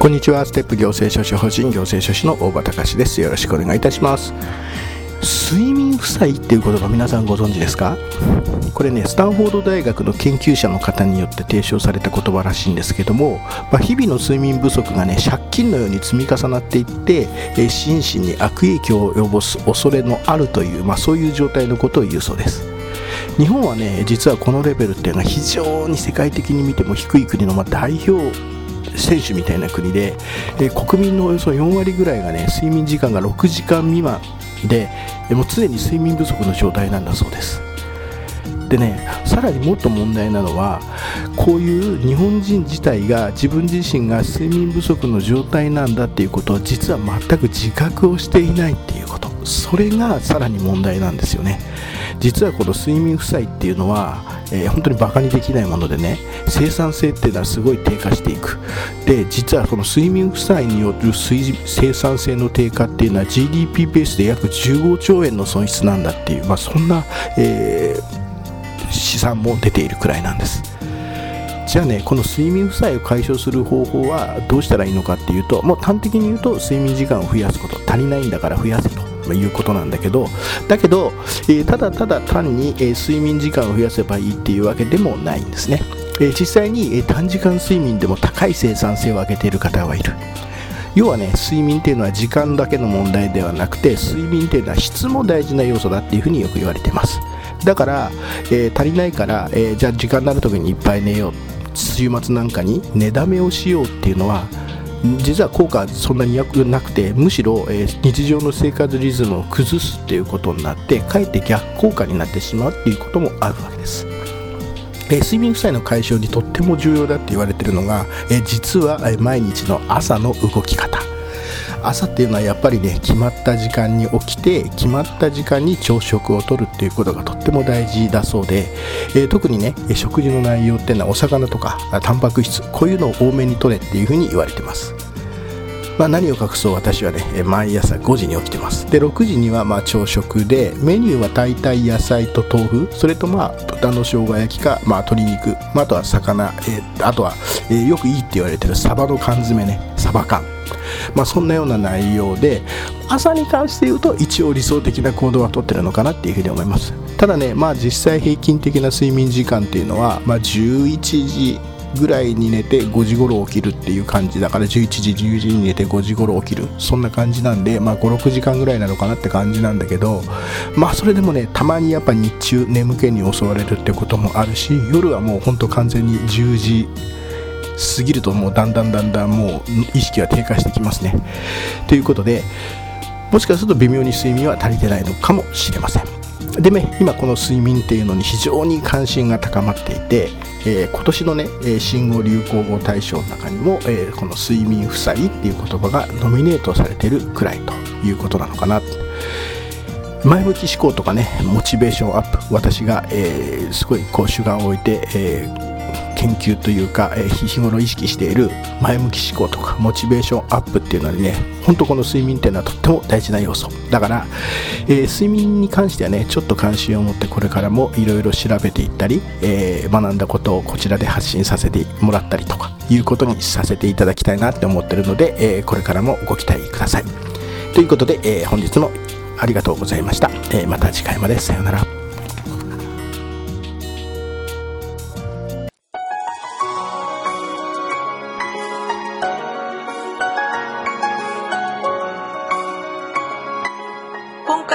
こんにちは。ステップ行政書士法人行政書士の大場隆です。よろしくお願いいたします。睡眠負債っていう言葉皆さんご存知ですか？これねスタンフォード大学の研究者の方によって提唱された言葉らしいんですけども、まあ、日々の睡眠不足がね借金のように積み重なっていって、え心身に悪影響を及ぼす恐れのあるという、まあ、そういう状態のことを言うそうです。日本はね実はこのレベルっていうのは非常に世界的に見ても低い国のま代表選手みたいな国で、え国民のおよそ4割ぐらいがね睡眠時間が6時間未満でもう常に睡眠不足の状態なんだそうです。でねさらにもっと問題なのはこういう日本人自体が自分自身が睡眠不足の状態なんだっていうことを実は全く自覚をしていないっていうこと。それがさらに問題なんですよね。実はこの睡眠負債っていうのは、えー、本当にバカにできないものでね生産性っていうのはすごい低下していく。で実はこの睡眠負債による生産性の低下っていうのは GDP ベースで約15兆円の損失なんだっていう、まあ、そんな、えー、試算も出ているくらいなんです。じゃあねこの睡眠負債を解消する方法はどうしたらいいのかっていうともう端的に言うと睡眠時間を増やすこと。足りないんだから増やせと。いうことなんだけどだけど、えー、ただただ単に、えー、睡眠時間を増やせばいいっていうわけでもないんですね、えー、実際に、え短時間睡眠でも高い生産性を上げている方はいる。要はね睡眠っていうのは時間だけの問題ではなくて睡眠っていうのは質も大事な要素だっていうふうによく言われてます。だから、え足りないから、えじゃあ時間になる時にいっぱい寝よう。週末なんかに寝だめをしようっていうのは実は効果はそんなになくてむしろ、えー、日常の生活リズムを崩すっていうことになってかえって逆効果になってしまうっていうこともあるわけです。え、睡眠負債の解消にとっても重要だって言われているのが、え、実は、毎日の朝の動き方朝っていうのはやっぱりね決まった時間に起きて決まった時間に朝食をとるっていうことがとっても大事だそうで、えー、特にね食事の内容っていうのはお魚とかタンパク質こういうのを多めにとれっていうふうに言われてます。まあ、何を隠そう私はね毎朝5時に起きてます。で6時にはまあ朝食でメニューは大体野菜と豆腐それとまあ豚の生姜焼きか、まあ、鶏肉、まあ、あとは魚、えー、あとは、えー、よくいいって言われてるサバの缶詰ねサバ缶。まあ、そんなような内容で朝に関して言うと一応理想的な行動はとってるのかなっていうふうに思います。ただねまあ実際平均的な睡眠時間っていうのは、まあ、11時ぐらいに寝て5時頃起きるっていう感じだから11時10時に寝て5時頃起きる。そんな感じなんでまあ56時間ぐらいなのかなって感じなんだけどまあそれでもねたまにやっぱ日中眠気に襲われるってこともあるし夜はもうほんと完全に10時過ぎるともうだんだんだんだんもう意識が低下してきますね。ということでもしかすると微妙に睡眠は足りてないのかもしれません。でね今この睡眠っていうのに非常に関心が高まっていて、えー、今年のね新語・流行語大賞の中にも、えー、この睡眠負債っていう言葉がノミネートされてるくらいということなのかな。前向き思考とかねモチベーションアップ私が、えー、すごいこう主眼を置いて、えー研究というか、えー、日頃意識している前向き思考とかモチベーションアップっていうのにね本当この睡眠っていうのはとっても大事な要素。だから、えー、睡眠に関してはねちょっと関心を持ってこれからもいろいろ調べていったり、えー、学んだことをこちらで発信させてもらったりとかいうことにさせていただきたいなって思ってるので、えこれからもご期待ください。ということで、え本日もありがとうございました、えまた次回まで。さようなら。